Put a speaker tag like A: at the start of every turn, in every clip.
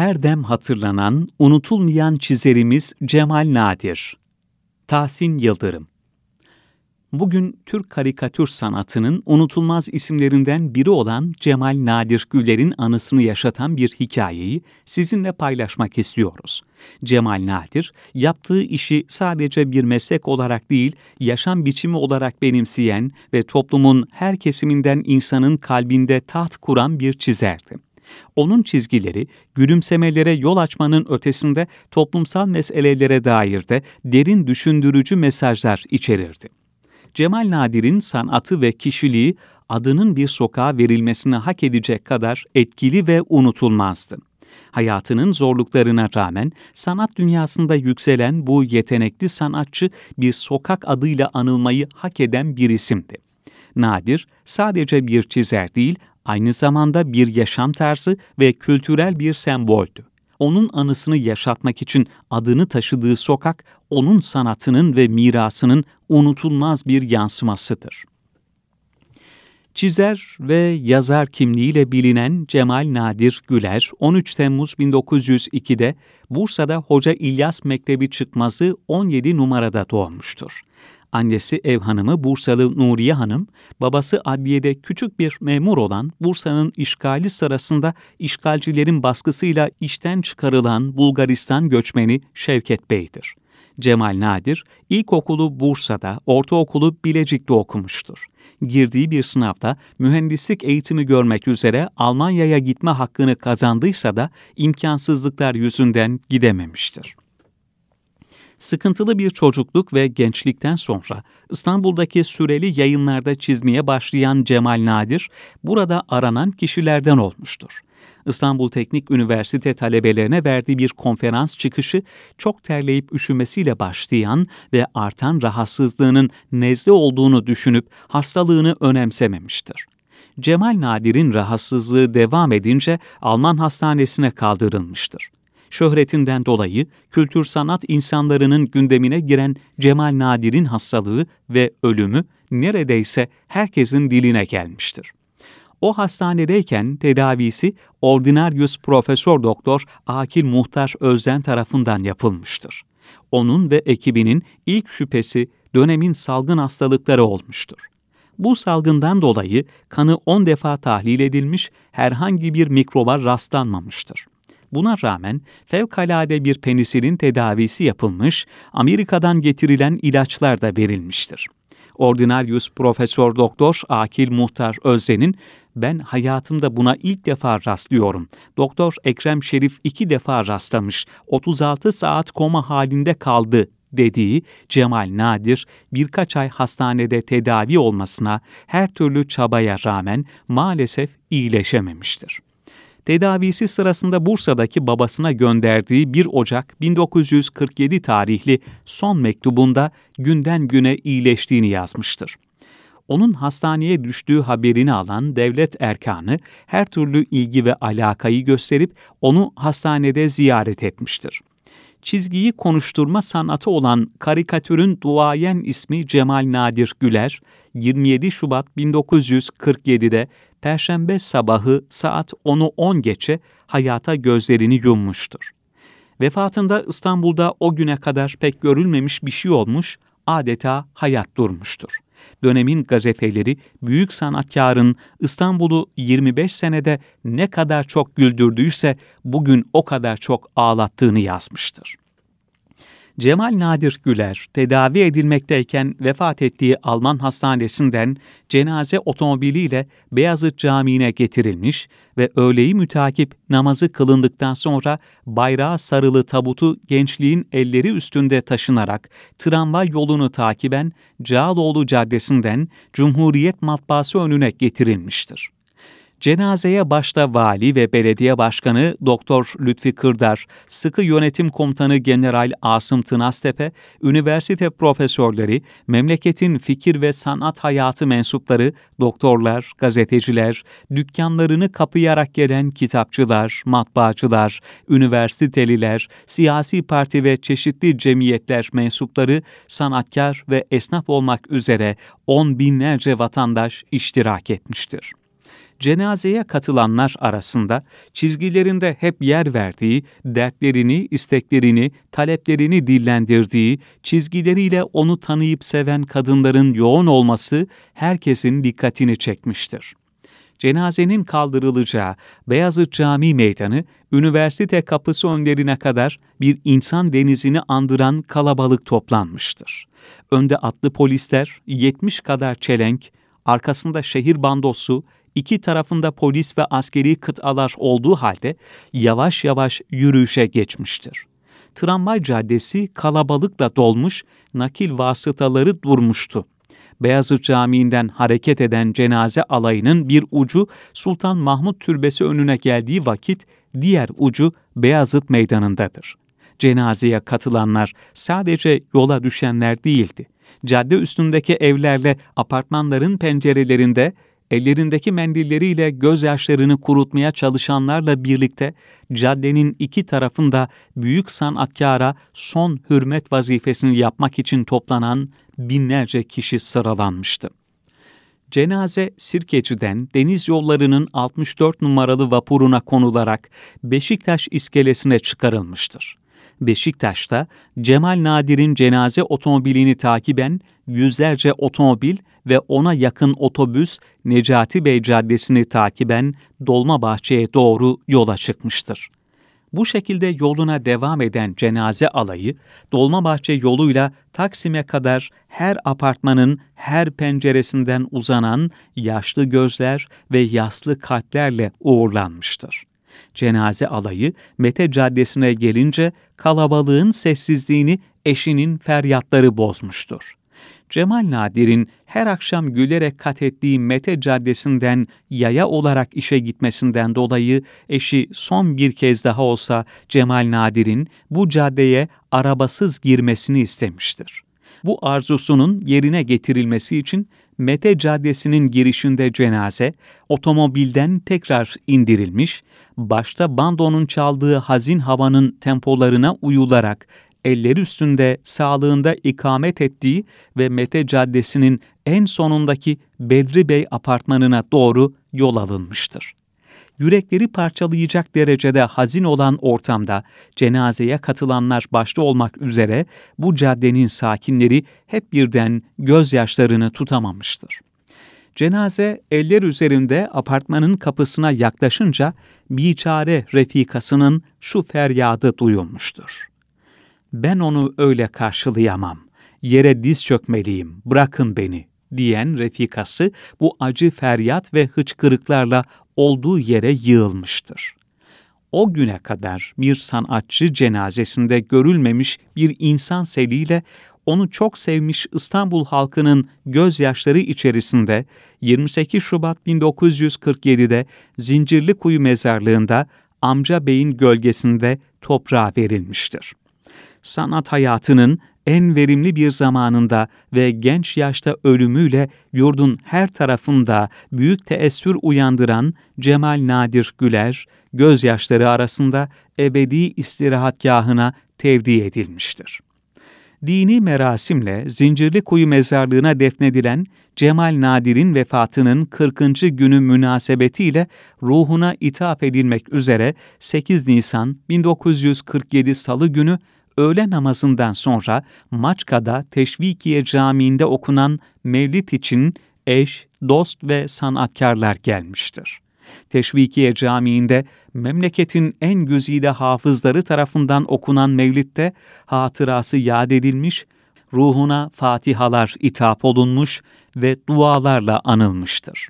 A: her dem hatırlanan, unutulmayan çizerimiz Cemal Nadir. Tahsin Yıldırım Bugün Türk karikatür sanatının unutulmaz isimlerinden biri olan Cemal Nadir Güler'in anısını yaşatan bir hikayeyi sizinle paylaşmak istiyoruz. Cemal Nadir, yaptığı işi sadece bir meslek olarak değil, yaşam biçimi olarak benimseyen ve toplumun her kesiminden insanın kalbinde taht kuran bir çizerdi. Onun çizgileri gülümsemelere yol açmanın ötesinde toplumsal meselelere dair de derin düşündürücü mesajlar içerirdi. Cemal Nadir'in sanatı ve kişiliği adının bir sokağa verilmesini hak edecek kadar etkili ve unutulmazdı. Hayatının zorluklarına rağmen sanat dünyasında yükselen bu yetenekli sanatçı bir sokak adıyla anılmayı hak eden bir isimdi. Nadir sadece bir çizer değil, aynı zamanda bir yaşam tarzı ve kültürel bir semboldü. Onun anısını yaşatmak için adını taşıdığı sokak, onun sanatının ve mirasının unutulmaz bir yansımasıdır. Çizer ve yazar kimliğiyle bilinen Cemal Nadir Güler, 13 Temmuz 1902'de Bursa'da Hoca İlyas Mektebi çıkmazı 17 numarada doğmuştur. Annesi ev hanımı Bursalı Nuriye Hanım, babası adliyede küçük bir memur olan Bursa'nın işgali sırasında işgalcilerin baskısıyla işten çıkarılan Bulgaristan göçmeni Şevket Bey'dir. Cemal Nadir, ilkokulu Bursa'da, ortaokulu Bilecik'te okumuştur. Girdiği bir sınavda mühendislik eğitimi görmek üzere Almanya'ya gitme hakkını kazandıysa da imkansızlıklar yüzünden gidememiştir. Sıkıntılı bir çocukluk ve gençlikten sonra İstanbul'daki süreli yayınlarda çizmeye başlayan Cemal Nadir, burada aranan kişilerden olmuştur. İstanbul Teknik Üniversite talebelerine verdiği bir konferans çıkışı çok terleyip üşümesiyle başlayan ve artan rahatsızlığının nezle olduğunu düşünüp hastalığını önemsememiştir. Cemal Nadir'in rahatsızlığı devam edince Alman hastanesine kaldırılmıştır şöhretinden dolayı kültür sanat insanlarının gündemine giren Cemal Nadir'in hastalığı ve ölümü neredeyse herkesin diline gelmiştir. O hastanedeyken tedavisi Ordinarius Profesör Doktor Akil Muhtar Özden tarafından yapılmıştır. Onun ve ekibinin ilk şüphesi dönemin salgın hastalıkları olmuştur. Bu salgından dolayı kanı 10 defa tahlil edilmiş, herhangi bir mikroba rastlanmamıştır. Buna rağmen fevkalade bir penisilin tedavisi yapılmış, Amerika'dan getirilen ilaçlar da verilmiştir. Ordinarius Profesör Doktor Akil Muhtar Özden'in ben hayatımda buna ilk defa rastlıyorum. Doktor Ekrem Şerif iki defa rastlamış. 36 saat koma halinde kaldı dediği Cemal Nadir birkaç ay hastanede tedavi olmasına her türlü çabaya rağmen maalesef iyileşememiştir tedavisi sırasında Bursa'daki babasına gönderdiği 1 Ocak 1947 tarihli son mektubunda günden güne iyileştiğini yazmıştır. Onun hastaneye düştüğü haberini alan devlet erkanı her türlü ilgi ve alakayı gösterip onu hastanede ziyaret etmiştir çizgiyi konuşturma sanatı olan karikatürün duayen ismi Cemal Nadir Güler, 27 Şubat 1947'de Perşembe sabahı saat 10'u 10 geçe hayata gözlerini yummuştur. Vefatında İstanbul'da o güne kadar pek görülmemiş bir şey olmuş, adeta hayat durmuştur. Dönemin gazeteleri büyük sanatkarın İstanbul'u 25 senede ne kadar çok güldürdüyse bugün o kadar çok ağlattığını yazmıştır. Cemal Nadir Güler, tedavi edilmekteyken vefat ettiği Alman hastanesinden cenaze otomobiliyle Beyazıt Camii'ne getirilmiş ve öğleyi mütakip namazı kılındıktan sonra bayrağı sarılı tabutu gençliğin elleri üstünde taşınarak tramvay yolunu takiben Cağaloğlu Caddesi'nden Cumhuriyet Matbaası önüne getirilmiştir. Cenazeye başta vali ve belediye başkanı Doktor Lütfi Kırdar, sıkı yönetim komutanı General Asım Tınastepe, üniversite profesörleri, memleketin fikir ve sanat hayatı mensupları, doktorlar, gazeteciler, dükkanlarını kapıyarak gelen kitapçılar, matbaacılar, üniversiteliler, siyasi parti ve çeşitli cemiyetler mensupları, sanatkar ve esnaf olmak üzere on binlerce vatandaş iştirak etmiştir. Cenazeye katılanlar arasında çizgilerinde hep yer verdiği, dertlerini, isteklerini, taleplerini dillendirdiği, çizgileriyle onu tanıyıp seven kadınların yoğun olması herkesin dikkatini çekmiştir cenazenin kaldırılacağı Beyazıt Cami Meydanı, üniversite kapısı önlerine kadar bir insan denizini andıran kalabalık toplanmıştır. Önde atlı polisler, 70 kadar çelenk, arkasında şehir bandosu, iki tarafında polis ve askeri kıtalar olduğu halde yavaş yavaş yürüyüşe geçmiştir. Tramvay caddesi kalabalıkla dolmuş, nakil vasıtaları durmuştu. Beyazıt Camii'nden hareket eden cenaze alayının bir ucu Sultan Mahmut Türbesi önüne geldiği vakit diğer ucu Beyazıt Meydanı'ndadır. Cenazeye katılanlar sadece yola düşenler değildi. Cadde üstündeki evlerle apartmanların pencerelerinde ellerindeki mendilleriyle gözyaşlarını kurutmaya çalışanlarla birlikte caddenin iki tarafında büyük sanatkara son hürmet vazifesini yapmak için toplanan binlerce kişi sıralanmıştı. Cenaze Sirkeci'den deniz yollarının 64 numaralı vapuruna konularak Beşiktaş iskelesine çıkarılmıştır. Beşiktaş'ta Cemal Nadir'in cenaze otomobilini takiben yüzlerce otomobil ve ona yakın otobüs Necati Bey Caddesi'ni takiben Dolmabahçe'ye doğru yola çıkmıştır. Bu şekilde yoluna devam eden cenaze alayı, Dolmabahçe yoluyla Taksim'e kadar her apartmanın her penceresinden uzanan yaşlı gözler ve yaslı kalplerle uğurlanmıştır. Cenaze alayı Mete Caddesi'ne gelince kalabalığın sessizliğini eşinin feryatları bozmuştur. Cemal Nadir'in her akşam gülerek kat ettiği Mete Caddesi'nden yaya olarak işe gitmesinden dolayı eşi son bir kez daha olsa Cemal Nadir'in bu caddeye arabasız girmesini istemiştir. Bu arzusunun yerine getirilmesi için Mete Caddesi'nin girişinde cenaze, otomobilden tekrar indirilmiş, başta bandonun çaldığı hazin havanın tempolarına uyularak eller üstünde sağlığında ikamet ettiği ve Mete Caddesi'nin en sonundaki Bedri Bey apartmanına doğru yol alınmıştır. Yürekleri parçalayacak derecede hazin olan ortamda cenazeye katılanlar başta olmak üzere bu caddenin sakinleri hep birden gözyaşlarını tutamamıştır. Cenaze eller üzerinde apartmanın kapısına yaklaşınca biçare refikasının şu feryadı duyulmuştur. Ben onu öyle karşılayamam. Yere diz çökmeliyim, bırakın beni diyen refikası bu acı feryat ve hıçkırıklarla olduğu yere yığılmıştır. O güne kadar bir sanatçı cenazesinde görülmemiş bir insan seliyle onu çok sevmiş İstanbul halkının gözyaşları içerisinde 28 Şubat 1947'de Zincirli Kuyu mezarlığında amca beyin gölgesinde toprağa verilmiştir sanat hayatının en verimli bir zamanında ve genç yaşta ölümüyle yurdun her tarafında büyük teessür uyandıran Cemal Nadir Güler, gözyaşları arasında ebedi istirahatgahına tevdi edilmiştir. Dini merasimle Zincirli Kuyu Mezarlığı'na defnedilen Cemal Nadir'in vefatının 40. günü münasebetiyle ruhuna ithaf edilmek üzere 8 Nisan 1947 Salı günü öğle namazından sonra Maçka'da Teşvikiye Camii'nde okunan mevlit için eş, dost ve sanatkarlar gelmiştir. Teşvikiye Camii'nde memleketin en güzide hafızları tarafından okunan mevlitte hatırası yad edilmiş, ruhuna fatihalar itap olunmuş ve dualarla anılmıştır.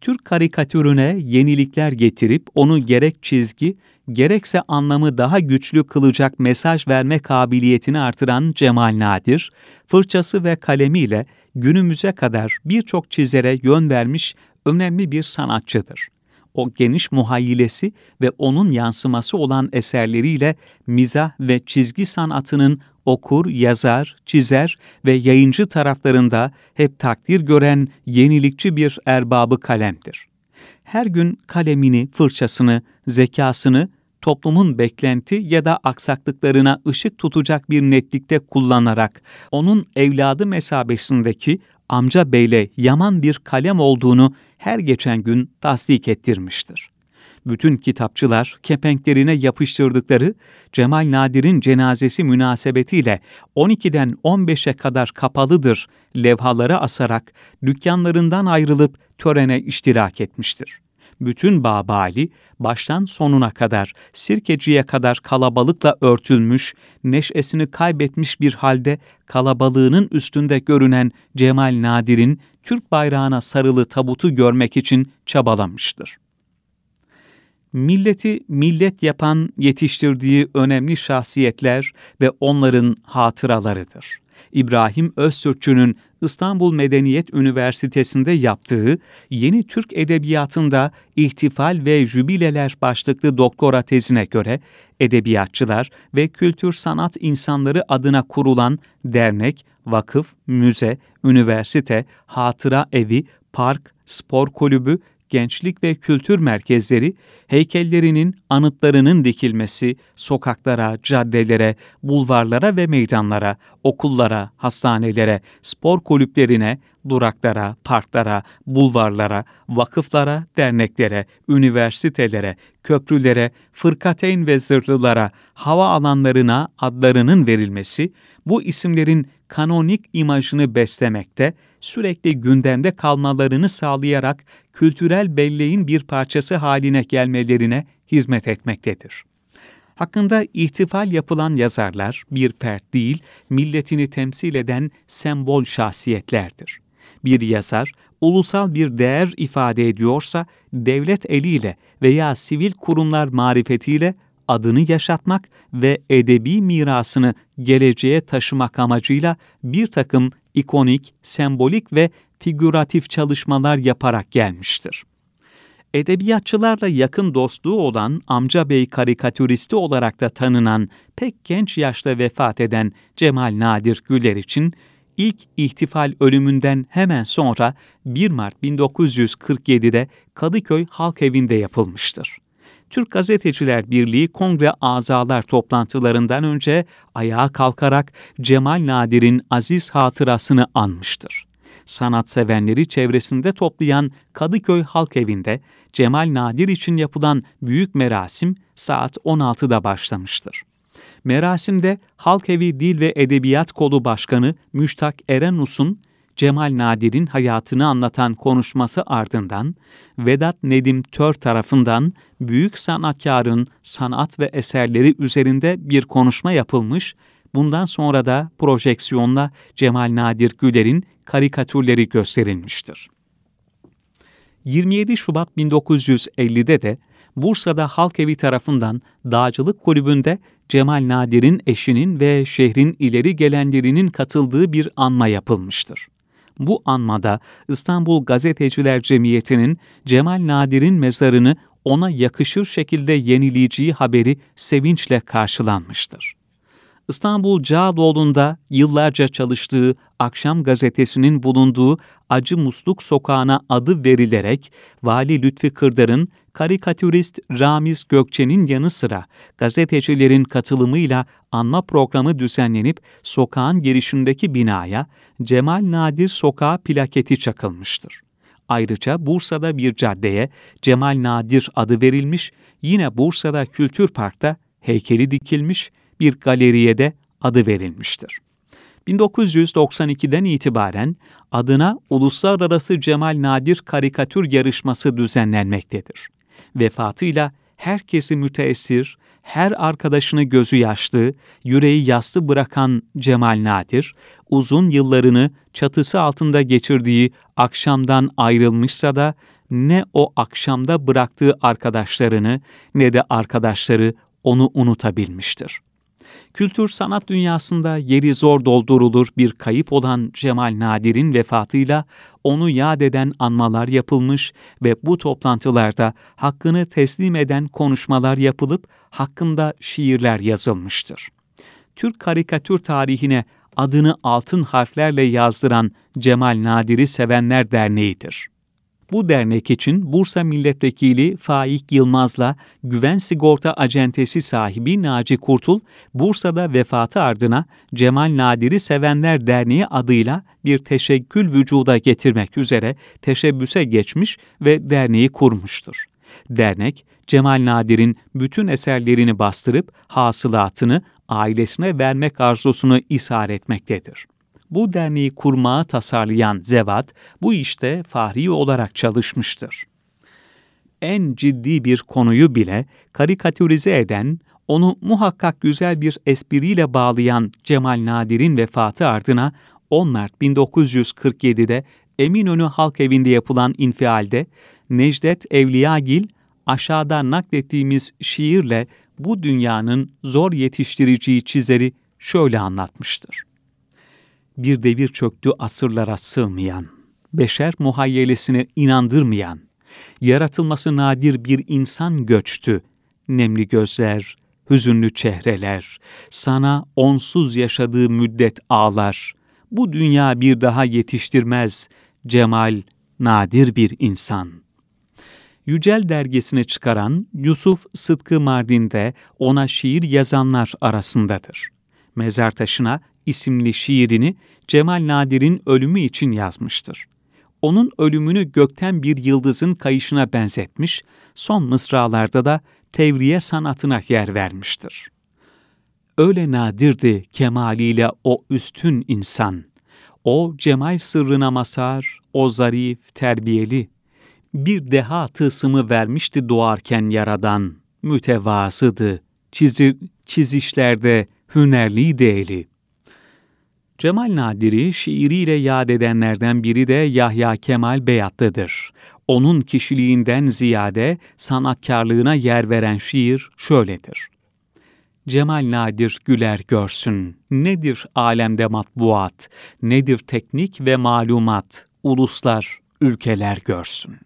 A: Türk karikatürüne yenilikler getirip onu gerek çizgi, gerekse anlamı daha güçlü kılacak mesaj verme kabiliyetini artıran Cemal Nadir, fırçası ve kalemiyle günümüze kadar birçok çizere yön vermiş önemli bir sanatçıdır. O geniş muhayyilesi ve onun yansıması olan eserleriyle mizah ve çizgi sanatının okur, yazar, çizer ve yayıncı taraflarında hep takdir gören yenilikçi bir erbabı kalemdir. Her gün kalemini, fırçasını, zekasını toplumun beklenti ya da aksaklıklarına ışık tutacak bir netlikte kullanarak onun evladı mesabesindeki amca beyle yaman bir kalem olduğunu her geçen gün tasdik ettirmiştir. Bütün kitapçılar kepenklerine yapıştırdıkları Cemal Nadir'in cenazesi münasebetiyle 12'den 15'e kadar kapalıdır levhaları asarak dükkanlarından ayrılıp törene iştirak etmiştir bütün Babali baştan sonuna kadar Sirkeci'ye kadar kalabalıkla örtülmüş, neşesini kaybetmiş bir halde kalabalığının üstünde görünen Cemal Nadir'in Türk bayrağına sarılı tabutu görmek için çabalamıştır. Milleti millet yapan yetiştirdiği önemli şahsiyetler ve onların hatıralarıdır. İbrahim Öztürkçü'nün İstanbul Medeniyet Üniversitesi'nde yaptığı Yeni Türk Edebiyatı'nda İhtifal ve Jübileler başlıklı doktora tezine göre edebiyatçılar ve kültür sanat insanları adına kurulan dernek, vakıf, müze, üniversite, hatıra evi, park, spor kulübü, gençlik ve kültür merkezleri, heykellerinin, anıtlarının dikilmesi, sokaklara, caddelere, bulvarlara ve meydanlara, okullara, hastanelere, spor kulüplerine, duraklara, parklara, bulvarlara, vakıflara, derneklere, üniversitelere, köprülere, fırkateyn ve zırhlılara, hava alanlarına adlarının verilmesi, bu isimlerin kanonik imajını beslemekte, sürekli gündemde kalmalarını sağlayarak kültürel belleğin bir parçası haline gelmelerine hizmet etmektedir. Hakkında ihtifal yapılan yazarlar bir fert değil, milletini temsil eden sembol şahsiyetlerdir. Bir yazar, ulusal bir değer ifade ediyorsa, devlet eliyle veya sivil kurumlar marifetiyle adını yaşatmak ve edebi mirasını geleceğe taşımak amacıyla bir takım ikonik, sembolik ve figüratif çalışmalar yaparak gelmiştir. Edebiyatçılarla yakın dostluğu olan Amca Bey karikatüristi olarak da tanınan pek genç yaşta vefat eden Cemal Nadir Güler için ilk ihtifal ölümünden hemen sonra 1 Mart 1947'de Kadıköy Halk Evi'nde yapılmıştır. Türk Gazeteciler Birliği kongre azalar toplantılarından önce ayağa kalkarak Cemal Nadir'in aziz hatırasını anmıştır. Sanatsevenleri çevresinde toplayan Kadıköy Halk Evi'nde Cemal Nadir için yapılan büyük merasim saat 16'da başlamıştır. Merasimde Halk Evi Dil ve Edebiyat Kolu Başkanı Müştak Erenus'un Cemal Nadir'in hayatını anlatan konuşması ardından Vedat Nedim Tör tarafından büyük sanatkarın sanat ve eserleri üzerinde bir konuşma yapılmış, bundan sonra da projeksiyonla Cemal Nadir Güler'in karikatürleri gösterilmiştir. 27 Şubat 1950'de de Bursa'da Halk Evi tarafından Dağcılık Kulübü'nde Cemal Nadir'in eşinin ve şehrin ileri gelenlerinin katıldığı bir anma yapılmıştır. Bu anmada İstanbul Gazeteciler Cemiyeti'nin Cemal Nadir'in mezarını ona yakışır şekilde yenileyeceği haberi sevinçle karşılanmıştır. İstanbul Cağaloğlu'nda yıllarca çalıştığı Akşam Gazetesi'nin bulunduğu Acı Musluk Sokağı'na adı verilerek Vali Lütfi Kırdar'ın karikatürist Ramiz Gökçe'nin yanı sıra gazetecilerin katılımıyla anma programı düzenlenip sokağın girişindeki binaya Cemal Nadir Sokağı plaketi çakılmıştır. Ayrıca Bursa'da bir caddeye Cemal Nadir adı verilmiş, yine Bursa'da Kültür Park'ta heykeli dikilmiş, bir galeriye de adı verilmiştir. 1992'den itibaren adına Uluslararası Cemal Nadir Karikatür Yarışması düzenlenmektedir. Vefatıyla herkesi müteessir, her arkadaşını gözü yaşlı, yüreği yastı bırakan Cemal Nadir, uzun yıllarını çatısı altında geçirdiği akşamdan ayrılmışsa da ne o akşamda bıraktığı arkadaşlarını ne de arkadaşları onu unutabilmiştir kültür sanat dünyasında yeri zor doldurulur bir kayıp olan Cemal Nadir'in vefatıyla onu yad eden anmalar yapılmış ve bu toplantılarda hakkını teslim eden konuşmalar yapılıp hakkında şiirler yazılmıştır. Türk karikatür tarihine adını altın harflerle yazdıran Cemal Nadir'i Sevenler Derneği'dir. Bu dernek için Bursa Milletvekili Faik Yılmaz'la Güven Sigorta Acentesi sahibi Naci Kurtul, Bursa'da vefatı ardına Cemal Nadir'i Sevenler Derneği adıyla bir teşekkül vücuda getirmek üzere teşebbüse geçmiş ve derneği kurmuştur. Dernek, Cemal Nadir'in bütün eserlerini bastırıp hasılatını ailesine vermek arzusunu ishar etmektedir. Bu derneği kurmağı tasarlayan Zevat, bu işte fahri olarak çalışmıştır. En ciddi bir konuyu bile karikatürize eden, onu muhakkak güzel bir espriyle bağlayan Cemal Nadir'in vefatı ardına 10 Mart 1947'de Eminönü Halk Evi'nde yapılan infialde Necdet Evliyagil aşağıda naklettiğimiz şiirle bu dünyanın zor yetiştiriciyi çizeri şöyle anlatmıştır. Bir devir çöktü asırlara sığmayan, beşer muhayyelesine inandırmayan, yaratılması nadir bir insan göçtü, nemli gözler, hüzünlü çehreler, sana onsuz yaşadığı müddet ağlar, bu dünya bir daha yetiştirmez, cemal, nadir bir insan.'' Yücel dergisini çıkaran Yusuf Sıtkı Mardin de ona şiir yazanlar arasındadır. Mezar Taşına isimli şiirini Cemal Nadir'in ölümü için yazmıştır. Onun ölümünü gökten bir yıldızın kayışına benzetmiş, son mısralarda da tevriye sanatına yer vermiştir. Öyle nadirdi kemaliyle o üstün insan. O cemal sırrına masar, o zarif, terbiyeli, bir deha tılsımı vermişti doğarken yaradan, mütevazıdı, çizi, çizişlerde hünerliydi eli. Cemal Nadir'i şiiriyle yad edenlerden biri de Yahya Kemal Beyatlı'dır. Onun kişiliğinden ziyade sanatkarlığına yer veren şiir şöyledir. Cemal Nadir güler görsün, nedir alemde matbuat, nedir teknik ve malumat, uluslar, ülkeler görsün.